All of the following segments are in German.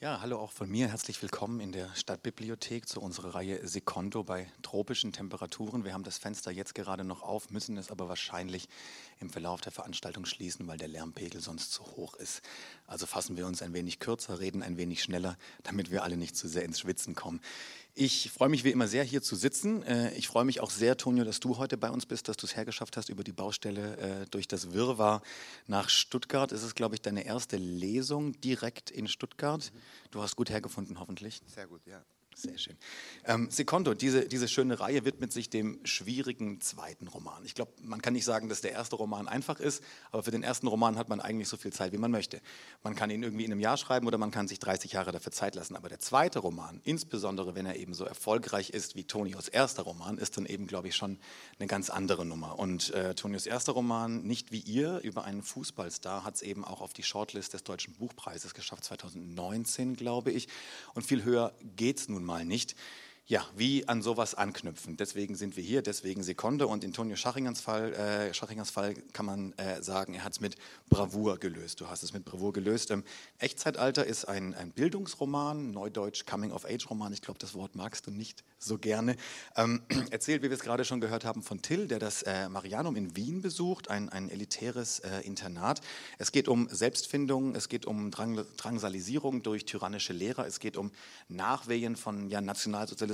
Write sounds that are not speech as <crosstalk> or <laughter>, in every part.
Ja, hallo auch von mir. Herzlich willkommen in der Stadtbibliothek zu unserer Reihe Secondo bei tropischen Temperaturen. Wir haben das Fenster jetzt gerade noch auf, müssen es aber wahrscheinlich im Verlauf der Veranstaltung schließen, weil der Lärmpegel sonst zu hoch ist. Also fassen wir uns ein wenig kürzer, reden ein wenig schneller, damit wir alle nicht zu sehr ins Schwitzen kommen. Ich freue mich wie immer sehr, hier zu sitzen. Äh, ich freue mich auch sehr, Tonio, dass du heute bei uns bist, dass du es hergeschafft hast über die Baustelle äh, durch das Wirrwarr nach Stuttgart. Es ist, glaube ich, deine erste Lesung direkt in Stuttgart. Du hast gut hergefunden, hoffentlich. Sehr gut, ja. Sehr schön. Ähm, Secondo, diese, diese schöne Reihe widmet sich dem schwierigen zweiten Roman. Ich glaube, man kann nicht sagen, dass der erste Roman einfach ist, aber für den ersten Roman hat man eigentlich so viel Zeit, wie man möchte. Man kann ihn irgendwie in einem Jahr schreiben oder man kann sich 30 Jahre dafür Zeit lassen. Aber der zweite Roman, insbesondere wenn er eben so erfolgreich ist wie Tonios erster Roman, ist dann eben, glaube ich, schon eine ganz andere Nummer. Und äh, Tonios erster Roman, nicht wie ihr, über einen Fußballstar, hat es eben auch auf die Shortlist des Deutschen Buchpreises geschafft, 2019, glaube ich. Und viel höher geht es nun mal nicht. Ja, wie an sowas anknüpfen. Deswegen sind wir hier, deswegen Sekunde. Und in Tonio Schachingers Fall, äh, Schachingers Fall kann man äh, sagen, er hat es mit Bravour gelöst. Du hast es mit Bravour gelöst. Ähm, Echtzeitalter ist ein, ein Bildungsroman, Neudeutsch Coming-of-Age-Roman. Ich glaube, das Wort magst du nicht so gerne. Ähm, <clears throat> erzählt, wie wir es gerade schon gehört haben, von Till, der das äh, Marianum in Wien besucht, ein, ein elitäres äh, Internat. Es geht um Selbstfindung, es geht um Drang, Drangsalisierung durch tyrannische Lehrer, es geht um Nachwehen von ja,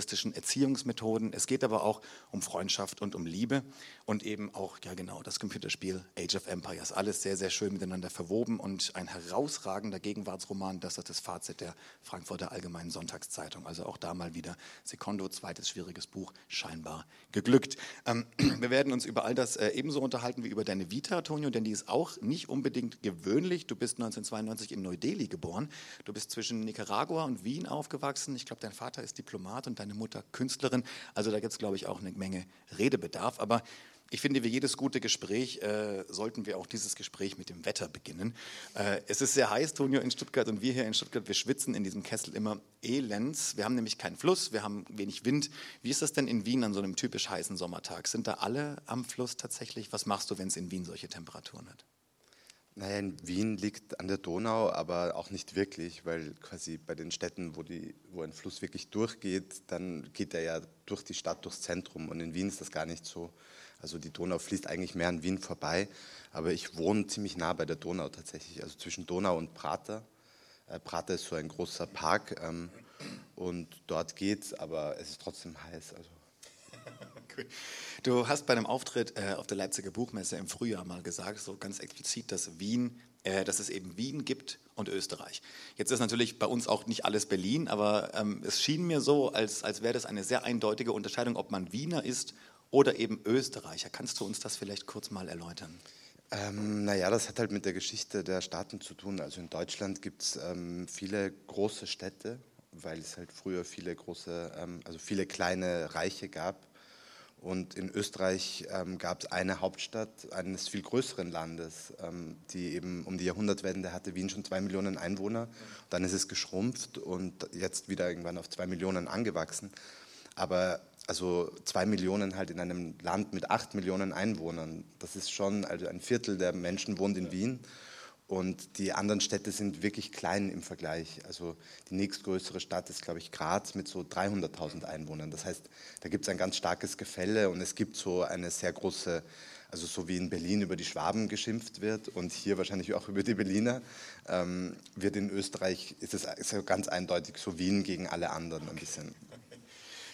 nationalsozialistischen Erziehungsmethoden, es geht aber auch um Freundschaft und um Liebe und eben auch, ja genau, das Computerspiel Age of Empires. Alles sehr, sehr schön miteinander verwoben und ein herausragender Gegenwartsroman, das ist das Fazit der Frankfurter Allgemeinen Sonntagszeitung. Also auch da mal wieder Secondo zweites schwieriges Buch, scheinbar geglückt. Ähm, <clears throat> wir werden uns über all das äh, ebenso unterhalten wie über deine Vita, Tonio, denn die ist auch nicht unbedingt gewöhnlich. Du bist 1992 in Neu-Delhi geboren. Du bist zwischen Nicaragua und Wien aufgewachsen. Ich glaube, dein Vater ist Diplomat und deine Mutter Künstlerin. Also da gibt es, glaube ich, auch eine Menge Redebedarf. Aber ich finde, wie jedes gute Gespräch äh, sollten wir auch dieses Gespräch mit dem Wetter beginnen. Äh, es ist sehr heiß, Tonio, in Stuttgart und wir hier in Stuttgart, wir schwitzen in diesem Kessel immer elends. Wir haben nämlich keinen Fluss, wir haben wenig Wind. Wie ist das denn in Wien an so einem typisch heißen Sommertag? Sind da alle am Fluss tatsächlich? Was machst du, wenn es in Wien solche Temperaturen hat? Naja, in Wien liegt an der Donau, aber auch nicht wirklich, weil quasi bei den Städten, wo, die, wo ein Fluss wirklich durchgeht, dann geht er ja durch die Stadt, durchs Zentrum. Und in Wien ist das gar nicht so. Also die Donau fließt eigentlich mehr an Wien vorbei, aber ich wohne ziemlich nah bei der Donau tatsächlich, also zwischen Donau und Prater. Äh, Prater ist so ein großer Park ähm, und dort geht's, aber es ist trotzdem heiß. Also. Du hast bei einem Auftritt äh, auf der Leipziger Buchmesse im Frühjahr mal gesagt, so ganz explizit, dass Wien, äh, dass es eben Wien gibt und Österreich. Jetzt ist natürlich bei uns auch nicht alles Berlin, aber ähm, es schien mir so, als, als wäre das eine sehr eindeutige Unterscheidung, ob man Wiener ist oder eben Österreicher. Kannst du uns das vielleicht kurz mal erläutern? Ähm, naja, das hat halt mit der Geschichte der Staaten zu tun. Also in Deutschland gibt es ähm, viele große Städte, weil es halt früher viele große, ähm, also viele kleine Reiche gab. Und in Österreich ähm, gab es eine Hauptstadt eines viel größeren Landes, ähm, die eben um die Jahrhundertwende hatte Wien schon zwei Millionen Einwohner. Dann ist es geschrumpft und jetzt wieder irgendwann auf zwei Millionen angewachsen. Aber also zwei Millionen halt in einem Land mit acht Millionen Einwohnern. Das ist schon, also ein Viertel der Menschen wohnt in Wien und die anderen Städte sind wirklich klein im Vergleich. Also die nächstgrößere Stadt ist, glaube ich, Graz mit so 300.000 Einwohnern. Das heißt, da gibt es ein ganz starkes Gefälle und es gibt so eine sehr große, also so wie in Berlin über die Schwaben geschimpft wird und hier wahrscheinlich auch <laughs> über die Berliner, ähm, wird in Österreich, ist es ganz eindeutig so Wien gegen alle anderen ein bisschen.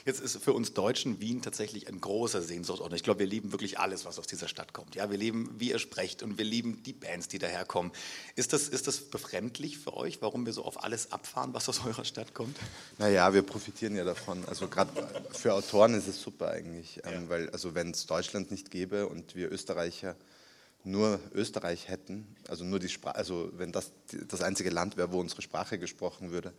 Jetzt ist für uns Deutschen Wien tatsächlich ein großer Sehnsuchtsort. Ich glaube, wir lieben wirklich alles, was aus dieser Stadt kommt. Ja, wir lieben, wie ihr sprecht und wir lieben die Bands, die daherkommen. Ist das, ist das befremdlich für euch, warum wir so auf alles abfahren, was aus <laughs> eurer Stadt kommt? Naja, wir profitieren ja davon. Also gerade für Autoren ist es super eigentlich, ähm, ja. weil also wenn es Deutschland nicht gäbe und wir Österreicher nur Österreich hätten, also nur die Sprache, also wenn das das einzige Land wäre, wo unsere Sprache gesprochen würde,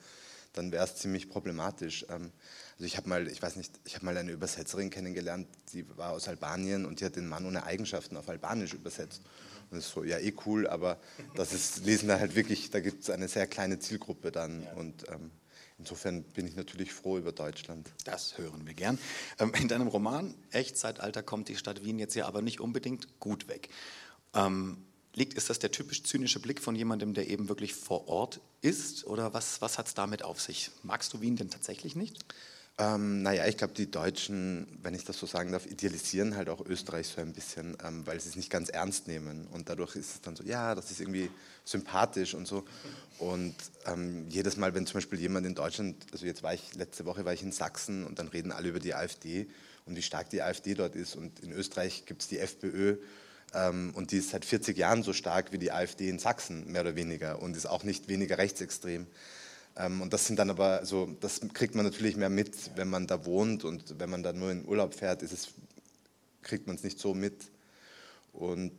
dann wäre es ziemlich problematisch. Ähm, also ich habe mal, ich weiß nicht, ich habe mal eine Übersetzerin kennengelernt, die war aus Albanien und die hat den Mann ohne Eigenschaften auf Albanisch übersetzt. Und das ist so, ja eh cool, aber das ist, lesen da halt wirklich, da gibt es eine sehr kleine Zielgruppe dann und ähm, Insofern bin ich natürlich froh über Deutschland. Das hören wir gern. Ähm, in deinem Roman Echtzeitalter kommt die Stadt Wien jetzt ja aber nicht unbedingt gut weg. Ähm, liegt. Ist das der typisch zynische Blick von jemandem, der eben wirklich vor Ort ist? Oder was, was hat es damit auf sich? Magst du Wien denn tatsächlich nicht? Ähm, naja, ich glaube, die Deutschen, wenn ich das so sagen darf, idealisieren halt auch Österreich so ein bisschen, ähm, weil sie es nicht ganz ernst nehmen. Und dadurch ist es dann so, ja, das ist irgendwie sympathisch und so. Und ähm, jedes Mal, wenn zum Beispiel jemand in Deutschland, also jetzt war ich, letzte Woche war ich in Sachsen und dann reden alle über die AfD und wie stark die AfD dort ist. Und in Österreich gibt es die FPÖ und die ist seit 40 Jahren so stark wie die AfD in Sachsen, mehr oder weniger, und ist auch nicht weniger rechtsextrem. Ähm, und das sind dann aber, also das kriegt man natürlich mehr mit, wenn man da wohnt und wenn man da nur in Urlaub fährt, es, kriegt man es nicht so mit. Und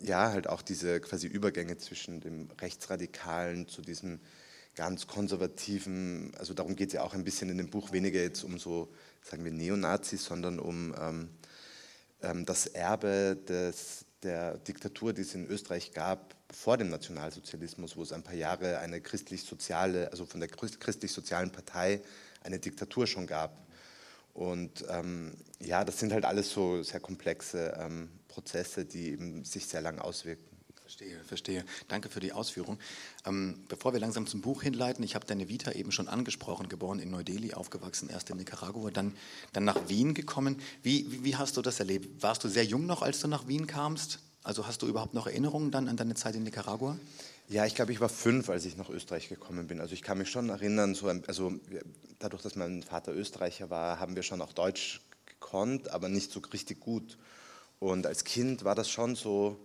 ja, halt auch diese quasi Übergänge zwischen dem Rechtsradikalen zu diesem ganz konservativen, also darum geht es ja auch ein bisschen in dem Buch, weniger jetzt um so, sagen wir, Neonazis, sondern um ähm, ähm, das Erbe des, der Diktatur, die es in Österreich gab, vor dem Nationalsozialismus, wo es ein paar Jahre eine christlich-soziale, also von der christlich-sozialen Partei eine Diktatur schon gab. Und ähm, ja, das sind halt alles so sehr komplexe ähm, Prozesse, die eben sich sehr lang auswirken. Verstehe, verstehe. Danke für die Ausführung. Ähm, bevor wir langsam zum Buch hinleiten, ich habe deine Vita eben schon angesprochen, geboren in Neu-Delhi, aufgewachsen, erst in Nicaragua, dann, dann nach Wien gekommen. Wie, wie, wie hast du das erlebt? Warst du sehr jung noch, als du nach Wien kamst? Also hast du überhaupt noch Erinnerungen dann an deine Zeit in Nicaragua? Ja, ich glaube, ich war fünf, als ich nach Österreich gekommen bin. Also ich kann mich schon erinnern, so also dadurch, dass mein Vater Österreicher war, haben wir schon auch Deutsch gekonnt, aber nicht so richtig gut. Und als Kind war das schon so,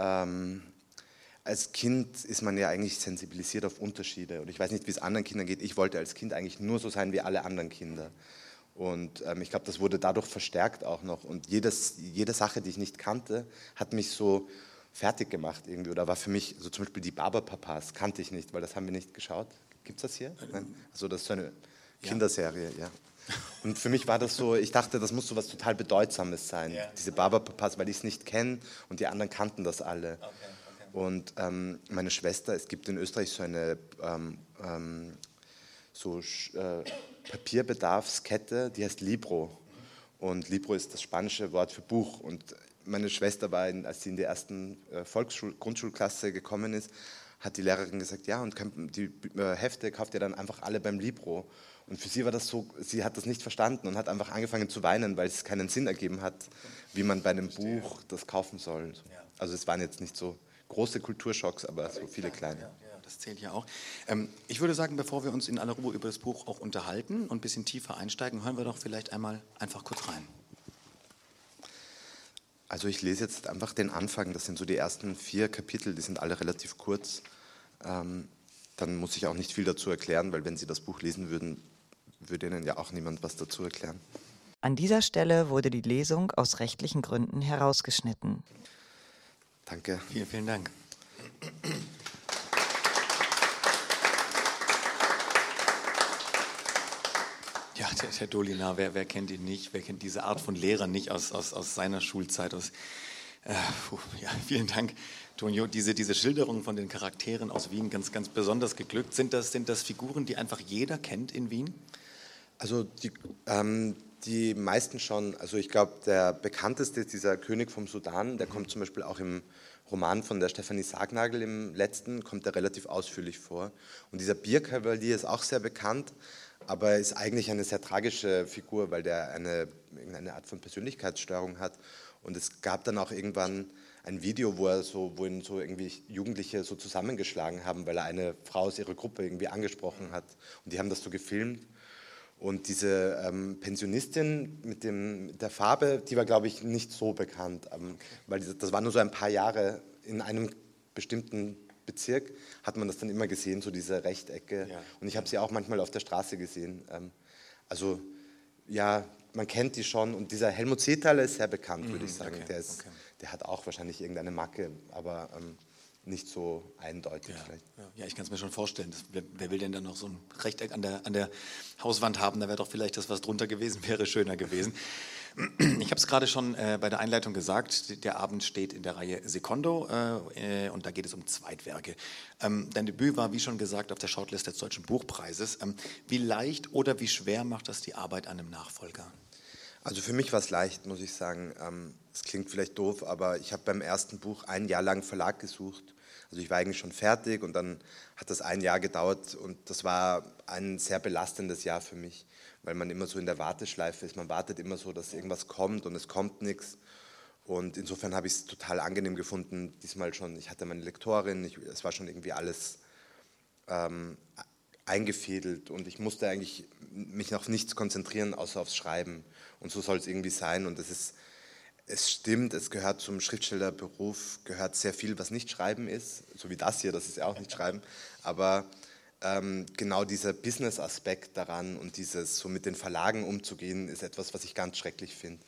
ähm, als Kind ist man ja eigentlich sensibilisiert auf Unterschiede. Und ich weiß nicht, wie es anderen Kindern geht. Ich wollte als Kind eigentlich nur so sein wie alle anderen Kinder. Und ähm, ich glaube, das wurde dadurch verstärkt auch noch. Und jedes, jede Sache, die ich nicht kannte, hat mich so fertig gemacht irgendwie. Oder war für mich, so zum Beispiel die Barberpapas, kannte ich nicht, weil das haben wir nicht geschaut. Gibt es das hier? Nein? Also das ist so eine Kinderserie, ja. Und für mich war das so, ich dachte, das muss so was total Bedeutsames sein, ja. diese Barberpapas, weil ich es nicht kenne und die anderen kannten das alle. Okay, okay. Und ähm, meine Schwester, es gibt in Österreich so eine ähm, ähm, so, äh, Papierbedarfskette, die heißt Libro. Und Libro ist das spanische Wort für Buch. Und meine Schwester war, in, als sie in die ersten äh, Volksschul Grundschulklasse gekommen ist, hat die Lehrerin gesagt, ja, und die äh, Hefte kauft ihr dann einfach alle beim Libro. Und für sie war das so, sie hat das nicht verstanden und hat einfach angefangen zu weinen, weil es keinen Sinn ergeben hat, wie man bei einem Buch das kaufen soll. Also es waren jetzt nicht so große Kulturschocks, aber so viele kleine das zählt ja auch. Ähm, ich würde sagen, bevor wir uns in aller Ruhe über das Buch auch unterhalten und ein bisschen tiefer einsteigen, hören wir doch vielleicht einmal einfach kurz rein. Also ich lese jetzt einfach den Anfang, das sind so die ersten vier Kapitel, die sind alle relativ kurz. Ähm, dann muss ich auch nicht viel dazu erklären, weil wenn Sie das Buch lesen würden, würde Ihnen ja auch niemand was dazu erklären. An dieser Stelle wurde die Lesung aus rechtlichen Gründen herausgeschnitten. Danke. Vielen, vielen Dank. Ja, der, der Dolinar, wer, wer, kennt ihn nicht? Wer kennt diese Art von Lehrer nicht aus, aus, aus seiner Schulzeit? Aus, äh, puh, ja, <laughs> vielen Dank, Tonio. Diese, diese Schilderung von den Charakteren aus Wien, ganz, ganz besonders geglückt. Sind das, sind das Figuren, die einfach jeder kennt in Wien? Also die, ähm, die meisten schon. Also ich glaube, der bekannteste ist dieser König vom Sudan. Der mhm. kommt zum Beispiel auch im Roman von der Stefanie Sargnagel im letzten, kommt er relativ ausführlich vor. Und dieser Bierkavalier ist auch sehr bekannt aber ist eigentlich eine sehr tragische Figur, weil der eine, eine Art von Persönlichkeitsstörung hat. Und es gab dann auch irgendwann ein Video, wo, er so, wo ihn so irgendwie Jugendliche so zusammengeschlagen haben, weil er eine Frau aus ihrer Gruppe irgendwie angesprochen hat. Und die haben das so gefilmt. Und diese ähm, Pensionistin mit dem, der Farbe, die war, glaube ich, nicht so bekannt, ähm, weil das war nur so ein paar Jahre in einem bestimmten Bezirk hat man das dann immer gesehen, so diese Rechtecke. Ja. Und ich habe sie auch manchmal auf der Straße gesehen. Ähm, also ja, man kennt die schon. Und dieser Helmut Seethaler ist sehr bekannt, mhm, würde ich sagen. Okay, der, ist, okay. der hat auch wahrscheinlich irgendeine Macke, aber ähm, nicht so eindeutig ja, vielleicht. Ja, ich kann es mir schon vorstellen. Das, wer, wer, will denn dann noch so ein Rechteck an der, an der Hauswand haben? Da wäre doch vielleicht das, was drunter gewesen wäre, schöner gewesen. Ich habe es gerade schon äh, bei der Einleitung gesagt, der Abend steht in der Reihe Secondo äh, und da geht es um Zweitwerke. Ähm, dein Debüt war, wie schon gesagt, auf der Shortlist des Deutschen Buchpreises. Ähm, wie leicht oder wie schwer macht das die Arbeit an einem Nachfolger? Also für mich war es leicht, muss ich sagen. Ähm, es klingt vielleicht doof, aber ich habe beim ersten Buch ein Jahr lang Verlag gesucht. Also ich war eigentlich schon fertig und dann hat das ein Jahr gedauert und das war ein sehr belastendes Jahr für mich, weil man immer so in der Warteschleife ist. Man wartet immer so, dass irgendwas kommt und es kommt nichts. Und insofern habe ich es total angenehm gefunden, diesmal schon. Ich hatte meine Lektorin, ich, es war schon irgendwie alles ähm, eingefädelt und ich musste eigentlich mich auf nichts konzentrieren, außer aufs Schreiben. Und so soll es irgendwie sein. Und es ist, es stimmt, es gehört zum Schriftstellerberuf, gehört sehr viel, was nicht Schreiben ist, so wie das hier, das ist ja auch nicht Schreiben. Aber ähm, genau dieser Business-Aspekt daran und dieses so mit den Verlagen umzugehen, ist etwas, was ich ganz schrecklich finde.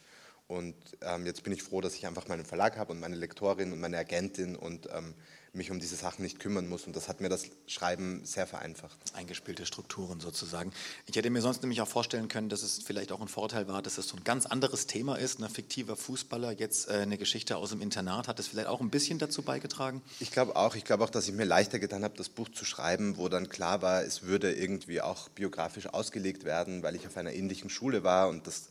Und ähm, jetzt bin ich froh, dass ich einfach meinen Verlag habe und meine Lektorin und meine Agentin und ähm, mich um diese Sachen nicht kümmern muss. Und das hat mir das Schreiben sehr vereinfacht. Eingespielte Strukturen sozusagen. Ich hätte mir sonst nämlich auch vorstellen können, dass es vielleicht auch ein Vorteil war, dass es so ein ganz anderes Thema ist. Ein fiktiver Fußballer, jetzt äh, eine Geschichte aus dem Internat. Hat das vielleicht auch ein bisschen dazu beigetragen? Ich glaube auch. Ich glaube auch, dass ich mir leichter getan habe, das Buch zu schreiben, wo dann klar war, es würde irgendwie auch biografisch ausgelegt werden, weil ich auf einer ähnlichen Schule war und das.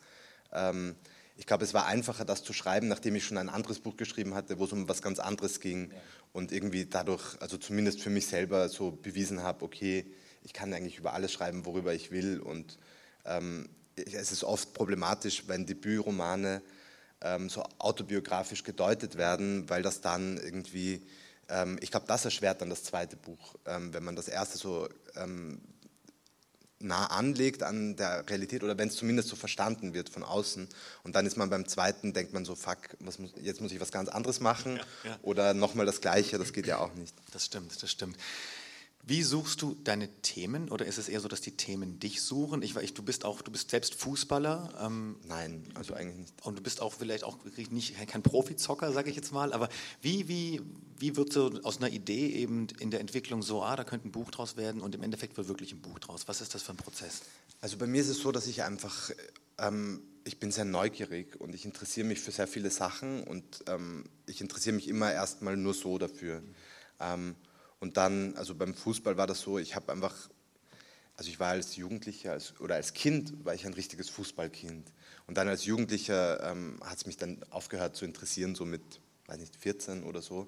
Ähm, ich glaube, es war einfacher, das zu schreiben, nachdem ich schon ein anderes Buch geschrieben hatte, wo es um was ganz anderes ging ja. und irgendwie dadurch, also zumindest für mich selber so bewiesen habe, okay, ich kann eigentlich über alles schreiben, worüber ich will und ähm, es ist oft problematisch, wenn Debütromane ähm, so autobiografisch gedeutet werden, weil das dann irgendwie, ähm, ich glaube, das erschwert dann das zweite Buch, ähm, wenn man das erste so ähm, nah anlegt an der Realität oder wenn es zumindest so verstanden wird von außen. Und dann ist man beim zweiten, denkt man so, fuck, muss, jetzt muss ich was ganz anderes machen ja, ja. oder nochmal das Gleiche, das geht ja auch nicht. Das stimmt, das stimmt. Wie suchst du deine Themen oder ist es eher so, dass die Themen dich suchen? Ich, ich, du bist auch, du bist selbst Fußballer. Ähm, Nein, also eigentlich nicht. Und du bist auch vielleicht auch nicht kein Profizocker, sage ich jetzt mal. Aber wie, wie, wie wird so aus einer Idee eben in der Entwicklung so, ah, da könnte ein Buch draus werden und im Endeffekt wird wirklich ein Buch draus? Was ist das für ein Prozess? Also bei mir ist es so, dass ich einfach, ähm, ich bin sehr neugierig und ich interessiere mich für sehr viele Sachen und ähm, ich interessiere mich immer erstmal nur so dafür. Mhm. Und dann, also beim Fußball war das so, ich habe einfach, also ich war als Jugendlicher als, oder als Kind war ich ein richtiges Fußballkind. Und dann als Jugendlicher ähm, hat es mich dann aufgehört zu interessieren, so mit, weiß nicht, 14 oder so.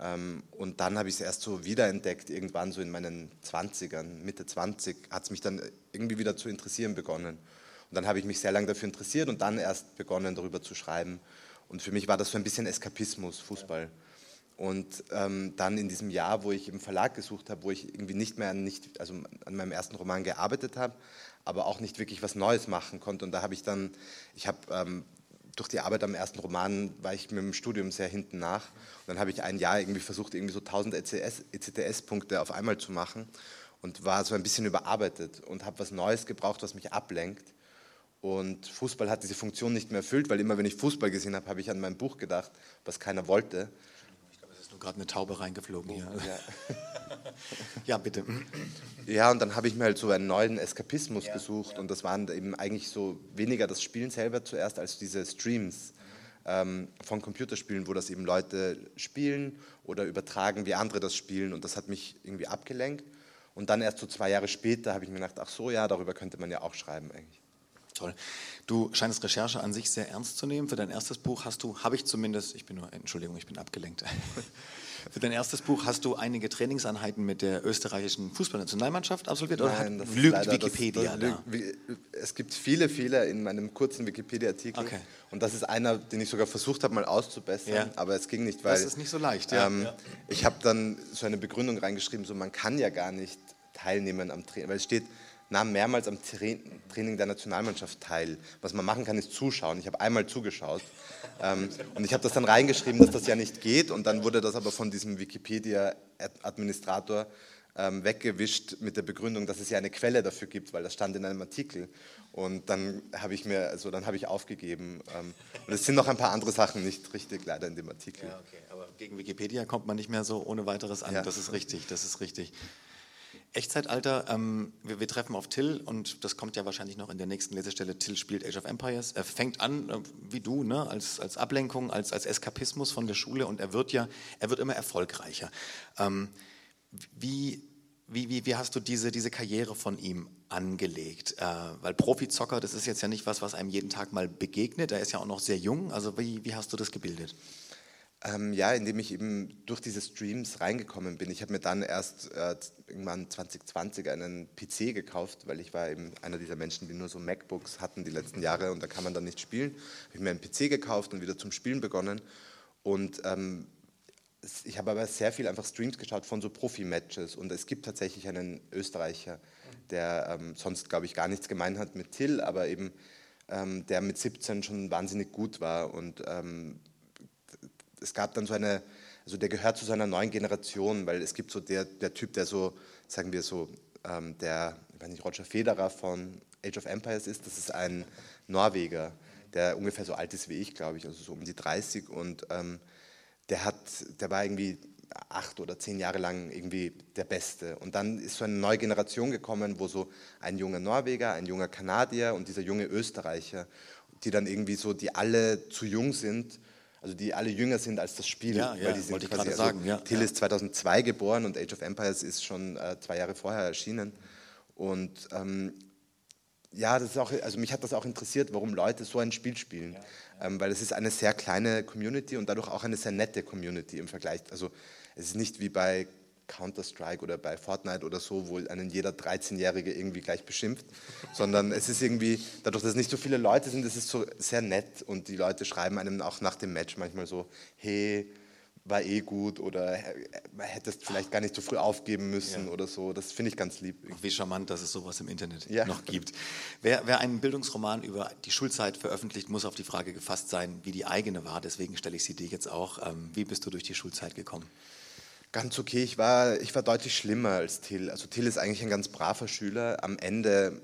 Ähm, und dann habe ich es erst so wiederentdeckt, irgendwann so in meinen 20ern, Mitte 20, hat es mich dann irgendwie wieder zu interessieren begonnen. Und dann habe ich mich sehr lange dafür interessiert und dann erst begonnen, darüber zu schreiben. Und für mich war das so ein bisschen Eskapismus, Fußball. Ja. Und ähm, dann in diesem Jahr, wo ich im Verlag gesucht habe, wo ich irgendwie nicht mehr an, nicht, also an meinem ersten Roman gearbeitet habe, aber auch nicht wirklich was Neues machen konnte. Und da habe ich dann, ich habe ähm, durch die Arbeit am ersten Roman war ich mit dem Studium sehr hinten nach. Und dann habe ich ein Jahr irgendwie versucht, irgendwie so 1000 ECTS-Punkte auf einmal zu machen und war so ein bisschen überarbeitet und habe was Neues gebraucht, was mich ablenkt. Und Fußball hat diese Funktion nicht mehr erfüllt, weil immer wenn ich Fußball gesehen habe, habe ich an mein Buch gedacht, was keiner wollte gerade eine Taube reingeflogen hier. Ja. <laughs> ja, bitte. Ja, und dann habe ich mir halt so einen neuen Eskapismus ja, gesucht ja. und das waren eben eigentlich so weniger das Spielen selber zuerst als diese Streams ähm, von Computerspielen, wo das eben Leute spielen oder übertragen, wie andere das spielen und das hat mich irgendwie abgelenkt. Und dann erst so zwei Jahre später habe ich mir gedacht, ach so, ja, darüber könnte man ja auch schreiben eigentlich. Toll. Du scheinst Recherche an sich sehr ernst zu nehmen. Für dein erstes Buch hast du, habe ich zumindest, ich bin nur, Entschuldigung, ich bin abgelenkt. <laughs> Für dein erstes Buch hast du einige Trainingseinheiten mit der österreichischen Fußballnationalmannschaft absolviert oder Nein, hat, lügt Wikipedia das, das, Es gibt viele Fehler in meinem kurzen Wikipedia-Artikel okay. und das ist einer, den ich sogar versucht habe mal auszubessern, ja. aber es ging nicht, weil... Das ist nicht so leicht, ja. Ähm, ja. Ich habe dann so eine Begründung reingeschrieben, so man kann ja gar nicht teilnehmen am Training, weil es steht nahm mehrmals am Training der Nationalmannschaft teil. Was man machen kann, ist zuschauen. Ich habe einmal zugeschaut ähm, und ich habe das dann reingeschrieben, dass das ja nicht geht und dann wurde das aber von diesem Wikipedia-Administrator ähm, weggewischt mit der Begründung, dass es ja eine Quelle dafür gibt, weil das stand in einem Artikel. Und dann habe ich mir, also dann habe ich aufgegeben. Ähm, und es sind noch ein paar andere Sachen nicht richtig leider in dem Artikel. Ja, okay. Aber gegen Wikipedia kommt man nicht mehr so ohne weiteres an. Ja. Das ist richtig, das ist richtig. Echtzeitalter, ähm, wir, wir, treffen auf Till und das kommt ja wahrscheinlich noch in der nächsten Lesestelle. Till spielt Age of Empires. Er fängt an, äh, wie du, ne, als, als Ablenkung, als, als Eskapismus von der Schule und er wird ja, er wird immer erfolgreicher. Ähm, wie Wie, wie, wie hast du diese, diese Karriere von ihm angelegt? Äh, weil Profizocker, das ist jetzt ja nicht was, was einem jeden Tag mal begegnet. Er ist ja auch noch sehr jung. Also wie, wie hast du das gebildet? Ähm, ja, indem ich eben durch diese Streams reingekommen bin. Ich habe mir dann erst äh, irgendwann 2020 einen PC gekauft, weil ich war eben einer dieser Menschen, die nur so MacBooks hatten die letzten Jahre und da kann man dann nicht spielen. Habe mir einen PC gekauft und wieder zum Spielen begonnen. Und ähm, ich habe aber sehr viel einfach Streams geschaut von so Profi-Matches und es gibt tatsächlich einen Österreicher, der ähm, sonst, glaube ich, gar nichts gemein hat mit Till, aber eben ähm, der mit 17 schon wahnsinnig gut war und ähm, es gab dann so eine, also der gehört zu seiner neuen Generation, weil es gibt so der, der Typ, der so, sagen wir so, ähm, der, ich weiß nicht, Roger Federer von Age of Empires ist, das ist ein Norweger, der ungefähr so alt ist wie ich, glaube ich, also so um die 30 und ähm, der, hat, der war irgendwie acht oder zehn Jahre lang irgendwie der Beste. Und dann ist so eine neue Generation gekommen, wo so ein junger Norweger, ein junger Kanadier und dieser junge Österreicher, die dann irgendwie so, die alle zu jung sind, also die alle jünger sind als das Spiel. Ja, ja, weil die sind wollte ich quasi, gerade also sagen. Ja, Till ist 2002 geboren und Age of Empires ist schon äh, zwei Jahre vorher erschienen. Und ähm, ja, das ist auch, also mich hat das auch interessiert, warum Leute so ein Spiel spielen. Ähm, weil es ist eine sehr kleine Community und dadurch auch eine sehr nette Community im Vergleich. Also es ist nicht wie bei Counter-Strike oder bei Fortnite oder so, wo einen jeder 13-Jährige irgendwie gleich beschimpft, sondern es ist irgendwie, dadurch, dass es nicht so viele Leute sind, es ist so sehr nett und die Leute schreiben einem auch nach dem Match manchmal so, hey, war eh gut oder hättest vielleicht gar nicht so früh aufgeben müssen Ja. oder so. Das finde ich ganz lieb. Wie charmant, dass es sowas im Internet Ja. noch gibt. Wer, wer einen Bildungsroman über die Schulzeit veröffentlicht, muss auf die Frage gefasst sein, wie die eigene war. Deswegen stelle ich sie dir jetzt auch. Ähm, wie bist du durch die Schulzeit gekommen? Ganz okay, ich war, ich war deutlich schlimmer als Till. Also Till ist eigentlich ein ganz braver Schüler. Am Ende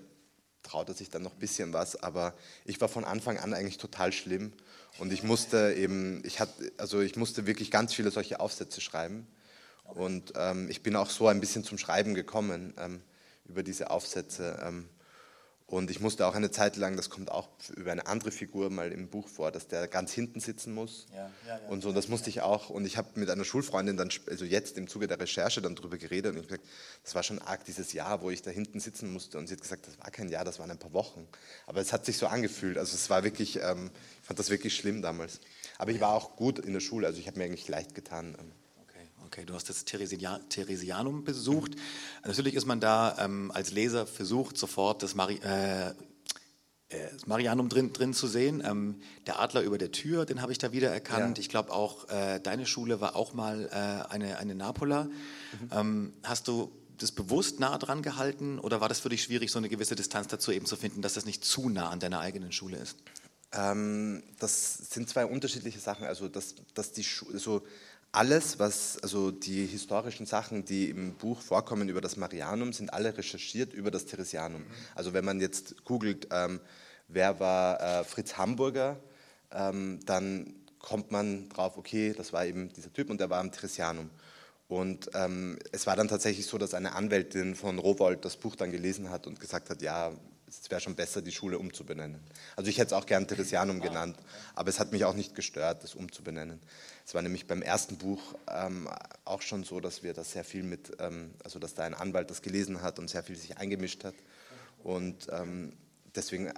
traut er sich dann noch ein bisschen was, aber ich war von Anfang an eigentlich total schlimm. Und ich musste eben, ich hatte, also ich musste wirklich ganz viele solche Aufsätze schreiben. Und ähm, ich bin auch so ein bisschen zum Schreiben gekommen ähm, über diese Aufsätze. Ähm, und ich musste auch eine Zeit lang, das kommt auch über eine andere Figur mal im Buch vor, dass der ganz hinten sitzen muss. Ja, ja, ja. Und so, das musste ich auch. Und ich habe mit einer Schulfreundin dann, also jetzt im Zuge der Recherche dann drüber geredet und ich habe gesagt, das war schon arg dieses Jahr, wo ich da hinten sitzen musste. Und sie hat gesagt, das war kein Jahr, das waren ein paar Wochen. Aber es hat sich so angefühlt. Also es war wirklich, ähm, ich fand das wirklich schlimm damals. Aber ich war auch gut in der Schule, also ich habe mir eigentlich leicht getan. Okay, du hast das Theresia Theresianum besucht. Natürlich ist man da ähm, als Leser versucht, sofort das, Mari äh, äh, das Marianum drin, drin zu sehen. Ähm, der Adler über der Tür, den habe ich da wieder erkannt. Ja. Ich glaube auch, äh, deine Schule war auch mal äh, eine, eine Napola. Ähm, hast du das bewusst nah dran gehalten oder war das für dich schwierig, so eine gewisse Distanz dazu eben zu finden, dass das nicht zu nah an deiner eigenen Schule ist? Ähm, das sind zwei unterschiedliche Sachen. Also, dass, dass die Schu also alles, was, also die historischen Sachen, die im Buch vorkommen über das Marianum, sind alle recherchiert über das Theresianum. Also, wenn man jetzt googelt, ähm, wer war äh, Fritz Hamburger, ähm, dann kommt man drauf, okay, das war eben dieser Typ und der war am Theresianum. Und ähm, es war dann tatsächlich so, dass eine Anwältin von Rowold das Buch dann gelesen hat und gesagt hat, ja, es wäre schon besser, die Schule umzubenennen. Also ich hätte es auch gern Theresianum genannt, aber es hat mich auch nicht gestört, das umzubenennen. Es war nämlich beim ersten Buch ähm, auch schon so, dass wir das sehr viel mit, ähm, also dass da ein Anwalt das gelesen hat und sehr viel sich eingemischt hat. Und ähm, deswegen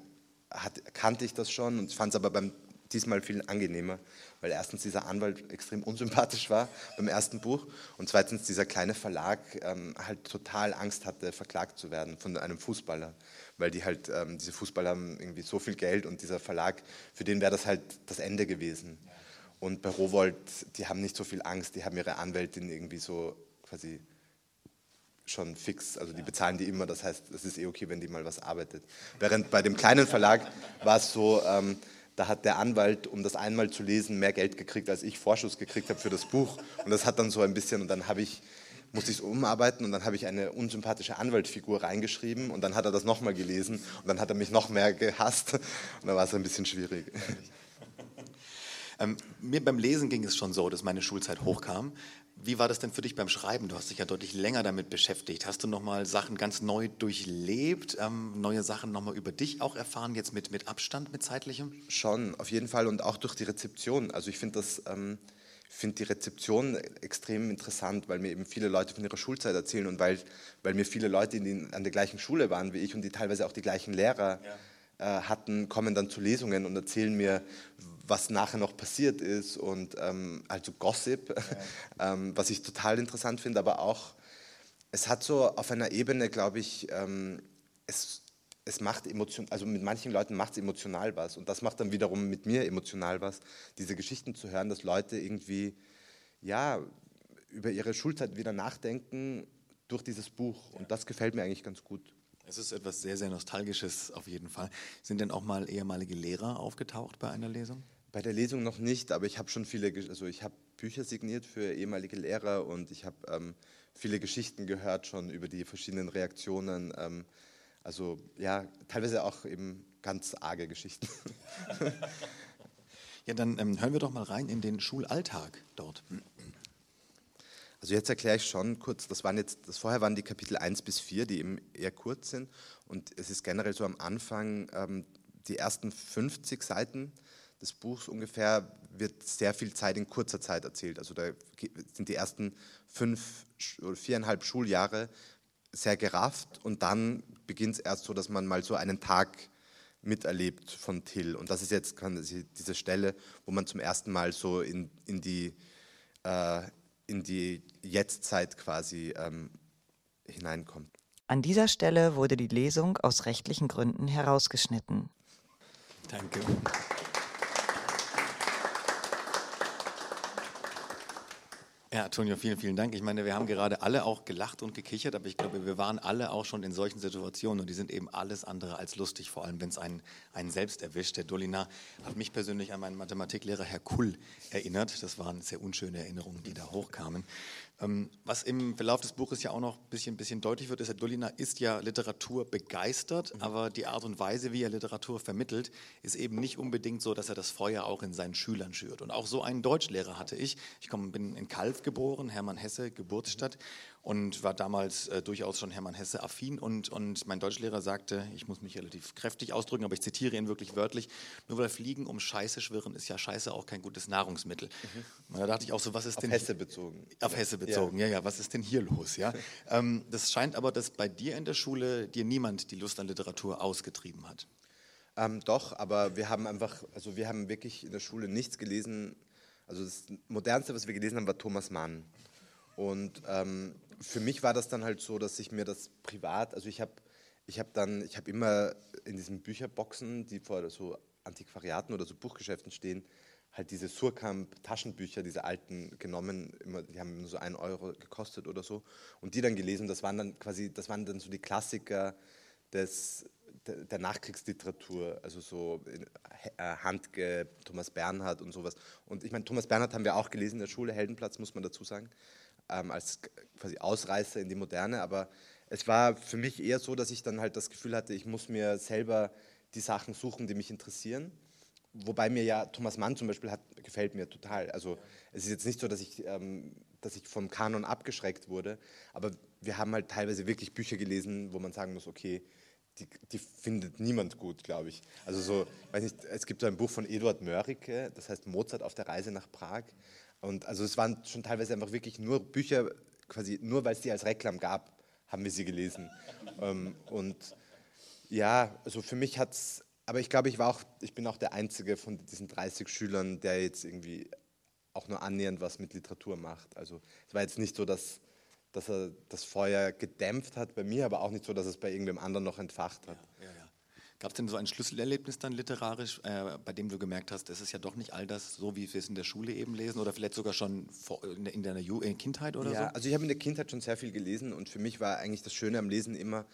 hat, kannte ich das schon und fand es aber beim diesmal viel angenehmer, weil erstens dieser Anwalt extrem unsympathisch war beim ersten Buch und zweitens dieser kleine Verlag ähm, halt total Angst hatte, verklagt zu werden von einem Fußballer, weil die halt, ähm, diese Fußballer haben irgendwie so viel Geld und dieser Verlag, für den wäre das halt das Ende gewesen. Und bei Rowold, die haben nicht so viel Angst, die haben ihre Anwältin irgendwie so quasi schon fix, also die bezahlen die immer, das heißt, es ist eh okay, wenn die mal was arbeitet. Während bei dem kleinen Verlag war es so, ähm, da hat der Anwalt, um das einmal zu lesen, mehr Geld gekriegt, als ich Vorschuss gekriegt habe für das Buch. Und das hat dann so ein bisschen, und dann habe ich, musste ich es umarbeiten und dann habe ich eine unsympathische Anwaltfigur reingeschrieben und dann hat er das nochmal gelesen und dann hat er mich noch mehr gehasst und dann war es ein bisschen schwierig. Ähm, mir beim Lesen ging es schon so, dass meine Schulzeit hochkam. Wie war das denn für dich beim Schreiben? Du hast dich ja deutlich länger damit beschäftigt. Hast du nochmal Sachen ganz neu durchlebt, ähm, neue Sachen nochmal über dich auch erfahren, jetzt mit, mit Abstand, mit zeitlichem? Schon, auf jeden Fall und auch durch die Rezeption. Also ich finde das, ähm, finde die Rezeption extrem interessant, weil mir eben viele Leute von ihrer Schulzeit erzählen und weil, weil mir viele Leute, die an der gleichen Schule waren wie ich und die teilweise auch die gleichen Lehrer ja. äh, hatten, kommen dann zu Lesungen und erzählen mir, was nachher noch passiert ist und ähm, also Gossip, ja. <laughs> ähm, was ich total interessant finde, aber auch, es hat so auf einer Ebene, glaube ich, ähm, es, es macht emotion, also mit manchen Leuten macht es emotional was und das macht dann wiederum mit mir emotional was, diese Geschichten zu hören, dass Leute irgendwie, ja, über ihre Schulzeit wieder nachdenken durch dieses Buch und das gefällt mir eigentlich ganz gut. Es ist etwas sehr, sehr Nostalgisches auf jeden Fall. Sind denn auch mal ehemalige Lehrer aufgetaucht bei einer Lesung? Bei der Lesung noch nicht, aber ich habe schon viele, also ich habe Bücher signiert für ehemalige Lehrer und ich habe ähm, viele Geschichten gehört schon über die verschiedenen Reaktionen. Ähm, also ja, teilweise auch eben ganz arge Geschichten. <laughs> ja, dann ähm, hören wir doch mal rein in den Schulalltag dort. Also jetzt erkläre ich schon kurz, das waren jetzt, das vorher waren die Kapitel 1 bis 4, die eben eher kurz sind. Und es ist generell so am Anfang, ähm, die ersten 50 Seiten des Buchs ungefähr, wird sehr viel Zeit in kurzer Zeit erzählt. Also da sind die ersten fünf oder viereinhalb Schuljahre sehr gerafft und dann beginnt es erst so, dass man mal so einen Tag miterlebt von Till. Und das ist jetzt diese Stelle, wo man zum ersten Mal so in, in die äh, in die Jetztzeit quasi ähm, hineinkommt. An dieser Stelle wurde die Lesung aus rechtlichen Gründen herausgeschnitten. Danke. Ja, Antonio, vielen, vielen Dank. Ich meine, wir haben gerade alle auch gelacht und gekichert, aber ich glaube, wir waren alle auch schon in solchen Situationen und die sind eben alles andere als lustig, vor allem wenn es einen, einen selbst erwischt. Der Dolina hat mich persönlich an meinen Mathematiklehrer Herr Kull erinnert. Das waren sehr unschöne Erinnerungen, die da hochkamen. Ähm, was im Verlauf des Buches ja auch noch ein bisschen, bisschen deutlich wird, ist, Herr Dolina ist ja Literatur begeistert, mhm. aber die Art und Weise, wie er Literatur vermittelt, ist eben nicht unbedingt so, dass er das Feuer auch in seinen Schülern schürt. Und auch so einen Deutschlehrer hatte ich. Ich komm, bin in Kalf geboren, Hermann Hesse, Geburtsstadt und war damals äh, durchaus schon Hermann Hesse affin und, und mein Deutschlehrer sagte, ich muss mich relativ kräftig ausdrücken, aber ich zitiere ihn wirklich wörtlich, nur weil Fliegen um Scheiße schwirren, ist ja Scheiße auch kein gutes Nahrungsmittel. Mhm. Da dachte ich auch so, was ist auf denn... Auf Hesse bezogen. Auf Hesse bezogen, ja, ja, ja was ist denn hier los? Ja? <laughs> ähm, das scheint aber, dass bei dir in der Schule dir niemand die Lust an Literatur ausgetrieben hat. Ähm, doch, aber wir haben einfach, also wir haben wirklich in der Schule nichts gelesen. Also das Modernste, was wir gelesen haben, war Thomas Mann. Und ähm, für mich war das dann halt so, dass ich mir das privat, also ich habe ich hab dann, ich habe immer in diesen Bücherboxen, die vor so Antiquariaten oder so Buchgeschäften stehen, halt diese Surkamp-Taschenbücher, diese alten genommen, immer, die haben so einen Euro gekostet oder so, und die dann gelesen. Das waren dann quasi, das waren dann so die Klassiker des, der, der Nachkriegsliteratur, also so äh, Handke, Thomas Bernhard und sowas. Und ich meine, Thomas Bernhard haben wir auch gelesen in der Schule, Heldenplatz muss man dazu sagen ähm, als quasi Ausreißer in die Moderne, aber es war für mich eher so, dass ich dann halt das Gefühl hatte, ich muss mir selber die Sachen suchen, die mich interessieren. Wobei mir ja Thomas Mann zum Beispiel hat, gefällt mir total. Also es ist jetzt nicht so, dass ich, ähm, dass ich vom Kanon abgeschreckt wurde, aber wir haben halt teilweise wirklich Bücher gelesen, wo man sagen muss, okay, die, die findet niemand gut, glaube ich. Also so, weiß nicht, es gibt so ein Buch von Eduard Mörike, das heißt Mozart auf der Reise nach Prag. Und also es waren schon teilweise einfach wirklich nur Bücher, quasi nur weil es die als Reklam gab, haben wir sie gelesen. <laughs> ähm, und ja, also für mich hat es, aber ich glaube, ich war auch, ich bin auch der Einzige von diesen 30 Schülern, der jetzt irgendwie auch nur annähernd was mit Literatur macht. Also es war jetzt nicht so, dass, dass er das Feuer gedämpft hat bei mir, aber auch nicht so, dass es bei irgendwem anderen noch entfacht hat. Ja, ja, ja. Gab es denn so ein Schlüsselerlebnis dann literarisch, äh, bei dem du gemerkt hast, es ist ja doch nicht all das, so wie wir es in der Schule eben lesen oder vielleicht sogar schon vor, in, in deiner Ju in Kindheit oder ja, so? also ich habe in der Kindheit schon sehr viel gelesen und für mich war eigentlich das Schöne am Lesen immer,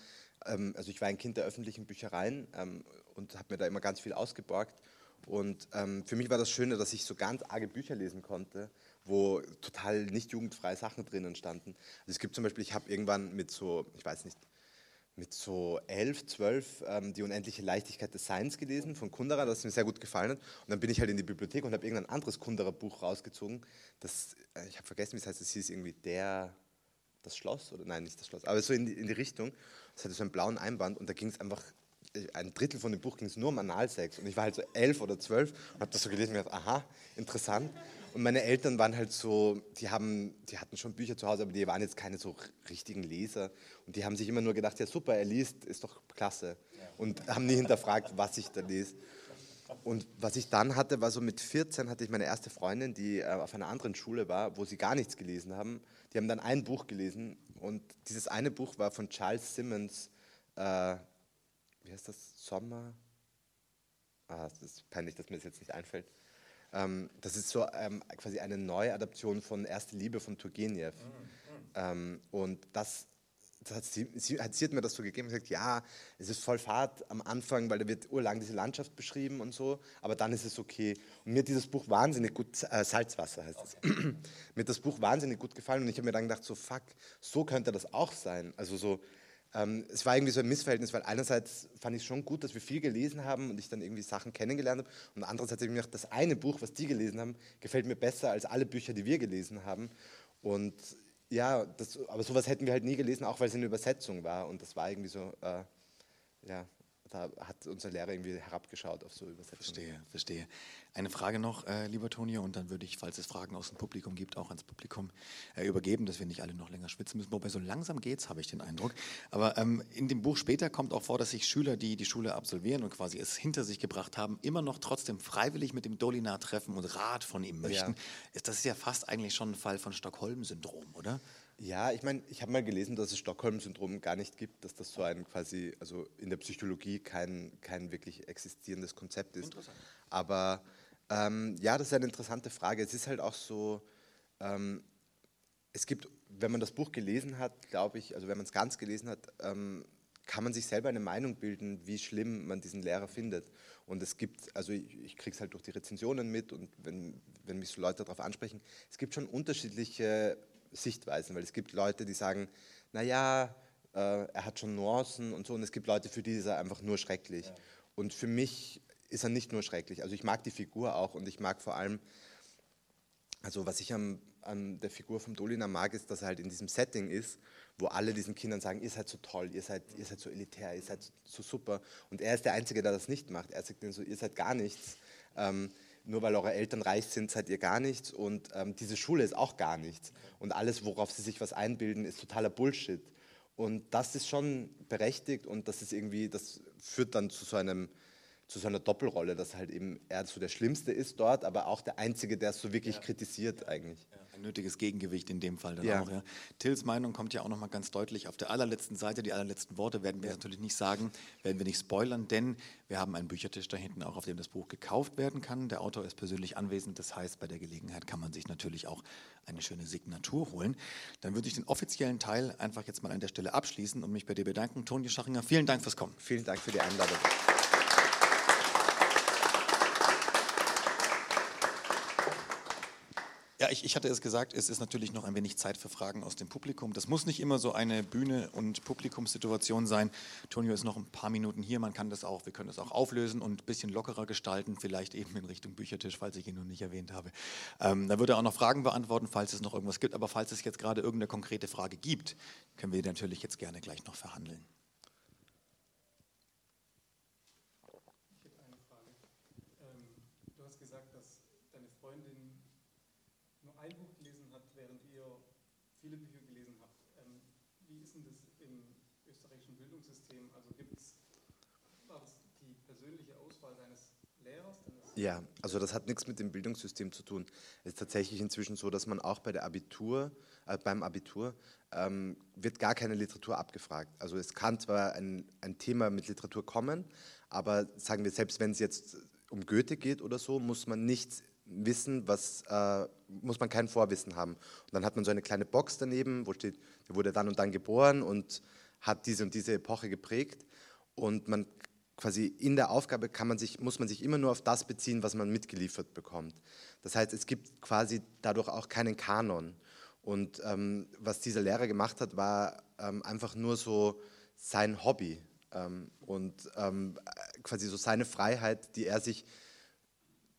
ähm, also ich war ein Kind der öffentlichen Büchereien ähm, und habe mir da immer ganz viel ausgeborgt und ähm, für mich war das Schöne, dass ich so ganz arge Bücher lesen konnte, wo total nicht jugendfreie Sachen drinnen standen. Also es gibt zum Beispiel, ich habe irgendwann mit so, ich weiß nicht, mit so elf, zwölf ähm, die unendliche Leichtigkeit des Seins gelesen von Kundera, das mir sehr gut gefallen hat. Und dann bin ich halt in die Bibliothek und habe irgendein anderes Kundera-Buch rausgezogen. Das, äh, ich habe vergessen, wie es heißt. Es hieß irgendwie der, das Schloss oder nein, nicht das Schloss, aber so in die, in die Richtung. Das hatte so einen blauen Einband und da ging es einfach äh, ein Drittel von dem Buch ging es nur um Analsex und ich war halt so elf oder zwölf und habe das so gelesen und gedacht, aha, interessant. Und meine Eltern waren halt so, die, haben, die hatten schon Bücher zu Hause, aber die waren jetzt keine so richtigen Leser. Und die haben sich immer nur gedacht, ja super, er liest, ist doch klasse. Und haben nie hinterfragt, was ich da lese. Und was ich dann hatte, war so mit 14 hatte ich meine erste Freundin, die äh, auf einer anderen Schule war, wo sie gar nichts gelesen haben. Die haben dann ein Buch gelesen und dieses eine Buch war von Charles Simmons, äh, wie heißt das, Sommer? Ah, es ist peinlich, dass mir das jetzt nicht einfällt. Ähm, das ist so ähm, quasi eine Neuadaption von Erste Liebe von Turgenev. Mhm. Ähm, und das, das hat sie, sie, hat, sie hat mir das so gegeben und gesagt, ja, es ist voll Fahrt am Anfang, weil da wird urlang diese Landschaft beschrieben und so, aber dann ist es okay. Und mir hat dieses Buch wahnsinnig gut, äh, Salzwasser heißt es, okay. <clears throat> mir hat das Buch wahnsinnig gut gefallen und ich habe mir dann gedacht, so fuck, so könnte das auch sein. Also so, ähm, es war irgendwie so ein Missverhältnis, weil einerseits fand ich es schon gut, dass wir viel gelesen haben und ich dann irgendwie Sachen kennengelernt habe. Und andererseits habe ich mir gedacht, das eine Buch, was die gelesen haben, gefällt mir besser als alle Bücher, die wir gelesen haben. Und ja, das, aber sowas hätten wir halt nie gelesen, auch weil es eine Übersetzung war. Und das war irgendwie so, äh, ja, da hat unser Lehrer irgendwie herabgeschaut auf so Übersetzungen. Verstehe, verstehe. Eine Frage noch, äh, lieber Tonio, und dann würde ich, falls es Fragen aus dem Publikum gibt, auch ans Publikum äh, übergeben, dass wir nicht alle noch länger schwitzen müssen. Wobei so langsam geht's, habe ich den Eindruck. Aber ähm, in dem Buch später kommt auch vor, dass sich Schüler, die die Schule absolvieren und quasi es hinter sich gebracht haben, immer noch trotzdem freiwillig mit dem Dolinar treffen und Rat von ihm möchten. Ja. Das ist ja fast eigentlich schon ein Fall von Stockholm-Syndrom, oder? Ja, ich meine, ich habe mal gelesen, dass es Stockholm-Syndrom gar nicht gibt, dass das so ein quasi, also in der Psychologie kein, kein wirklich existierendes Konzept ist. Aber ähm, ja, das ist eine interessante Frage. Es ist halt auch so, ähm, es gibt, wenn man das Buch gelesen hat, glaube ich, also wenn man es ganz gelesen hat, ähm, kann man sich selber eine Meinung bilden, wie schlimm man diesen Lehrer findet. Und es gibt, also ich, ich kriege es halt durch die Rezensionen mit und wenn, wenn mich so Leute darauf ansprechen, es gibt schon unterschiedliche Sichtweisen, weil es gibt Leute, die sagen, naja, äh, er hat schon Nuancen und so, und es gibt Leute, für die ist er einfach nur schrecklich. Ja. Und für mich ist er nicht nur schrecklich. Also ich mag die Figur auch und ich mag vor allem, also was ich am, an der Figur vom Dolina mag, ist, dass er halt in diesem Setting ist, wo alle diesen Kindern sagen, ihr seid so toll, ihr seid, ihr seid so elitär, ihr seid so super. Und er ist der Einzige, der das nicht macht. Er sagt ihnen so, ihr seid gar nichts. Ähm, nur weil eure Eltern reich sind, seid ihr gar nichts und ähm, diese Schule ist auch gar nichts. Und alles, worauf sie sich was einbilden, ist totaler Bullshit. Und das ist schon berechtigt und das ist irgendwie, das führt dann zu so einem, zu so einer Doppelrolle, dass halt eben er so der Schlimmste ist dort, aber auch der Einzige, der es so wirklich ja. kritisiert eigentlich. Ja ein nötiges Gegengewicht in dem Fall dann ja. auch. Ja. Tills Meinung kommt ja auch nochmal ganz deutlich auf der allerletzten Seite. Die allerletzten Worte werden wir ja. natürlich nicht sagen, werden wir nicht spoilern, denn wir haben einen Büchertisch da hinten auch, auf dem das Buch gekauft werden kann. Der Autor ist persönlich anwesend, das heißt, bei der Gelegenheit kann man sich natürlich auch eine schöne Signatur holen. Dann würde ich den offiziellen Teil einfach jetzt mal an der Stelle abschließen und mich bei dir bedanken. Toni Schachinger, vielen Dank fürs Kommen. Vielen Dank für die Einladung. Ich, ich hatte es gesagt, es ist natürlich noch ein wenig Zeit für Fragen aus dem Publikum. Das muss nicht immer so eine Bühne- und Publikumssituation sein. Tonio ist noch ein paar Minuten hier, man kann das auch, wir können das auch auflösen und ein bisschen lockerer gestalten, vielleicht eben in Richtung Büchertisch, falls ich ihn noch nicht erwähnt habe. Ähm, da würde er auch noch Fragen beantworten, falls es noch irgendwas gibt. Aber falls es jetzt gerade irgendeine konkrete Frage gibt, können wir natürlich jetzt gerne gleich noch verhandeln. Ja, also das hat nichts mit dem Bildungssystem zu tun. Es ist tatsächlich inzwischen so, dass man auch bei der Abitur, äh, beim Abitur ähm, wird gar keine Literatur abgefragt. Also es kann zwar ein, ein Thema mit Literatur kommen, aber sagen wir, selbst wenn es jetzt um Goethe geht oder so, muss man nichts wissen, was äh, muss man kein Vorwissen haben. Und dann hat man so eine kleine Box daneben, wo steht, der wurde dann und dann geboren und hat diese und diese Epoche geprägt. Und man quasi in der Aufgabe kann man sich, muss man sich immer nur auf das beziehen, was man mitgeliefert bekommt. Das heißt, es gibt quasi dadurch auch keinen Kanon. Und ähm, was dieser Lehrer gemacht hat, war ähm, einfach nur so sein Hobby ähm, und ähm, quasi so seine Freiheit, die er sich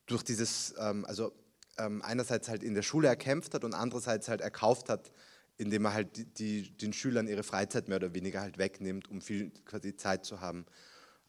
durch dieses, ähm, also ähm, einerseits halt in der Schule erkämpft hat und andererseits halt erkauft hat, indem er halt die, die, den Schülern ihre Freizeit mehr oder weniger halt wegnimmt, um viel quasi Zeit zu haben.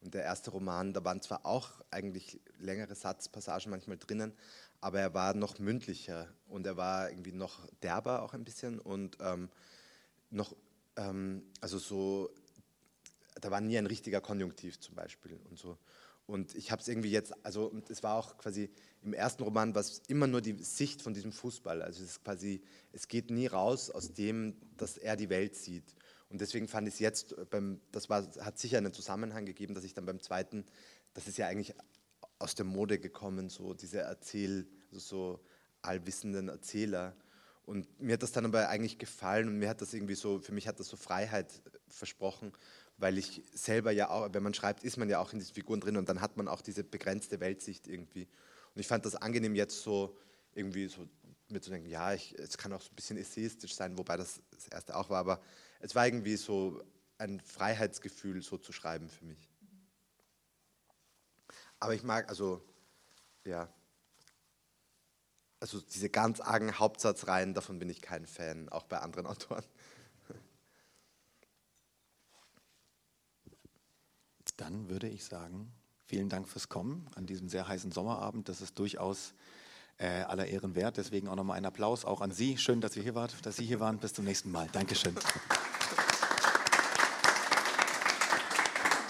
Und der erste Roman, da waren zwar auch eigentlich längere Satzpassagen manchmal drinnen, aber er war noch mündlicher und er war irgendwie noch derber auch ein bisschen und ähm, noch, ähm, also so, da war nie ein richtiger Konjunktiv zum Beispiel und so. Und ich habe es irgendwie jetzt, also es war auch quasi im ersten Roman, was immer nur die Sicht von diesem Fußball. Also es ist quasi, es geht nie raus aus dem, dass er die Welt sieht. Und deswegen fand ich es jetzt, beim, das war, hat sicher einen Zusammenhang gegeben, dass ich dann beim zweiten, das ist ja eigentlich aus der Mode gekommen, so diese Erzähl, also so allwissenden Erzähler. Und mir hat das dann aber eigentlich gefallen und mir hat das irgendwie so, für mich hat das so Freiheit versprochen, weil ich selber ja auch, wenn man schreibt, ist man ja auch in diesen Figuren drin und dann hat man auch diese begrenzte Weltsicht irgendwie. Und ich fand das angenehm jetzt so irgendwie so mir zu denken, ja, ich, es kann auch so ein bisschen essayistisch sein, wobei das das erste auch war, aber es war irgendwie so ein Freiheitsgefühl, so zu schreiben für mich. Aber ich mag, also, ja, also diese ganz argen Hauptsatzreihen, davon bin ich kein Fan, auch bei anderen <laughs> Autoren. Dann würde ich sagen, vielen Dank fürs Kommen an diesem sehr heißen Sommerabend. Das ist durchaus äh, aller Ehren wert. Deswegen auch nochmal ein Applaus auch an Sie. Schön, dass Sie hier wart, dass Sie hier waren. Bis zum nächsten Mal. Dankeschön.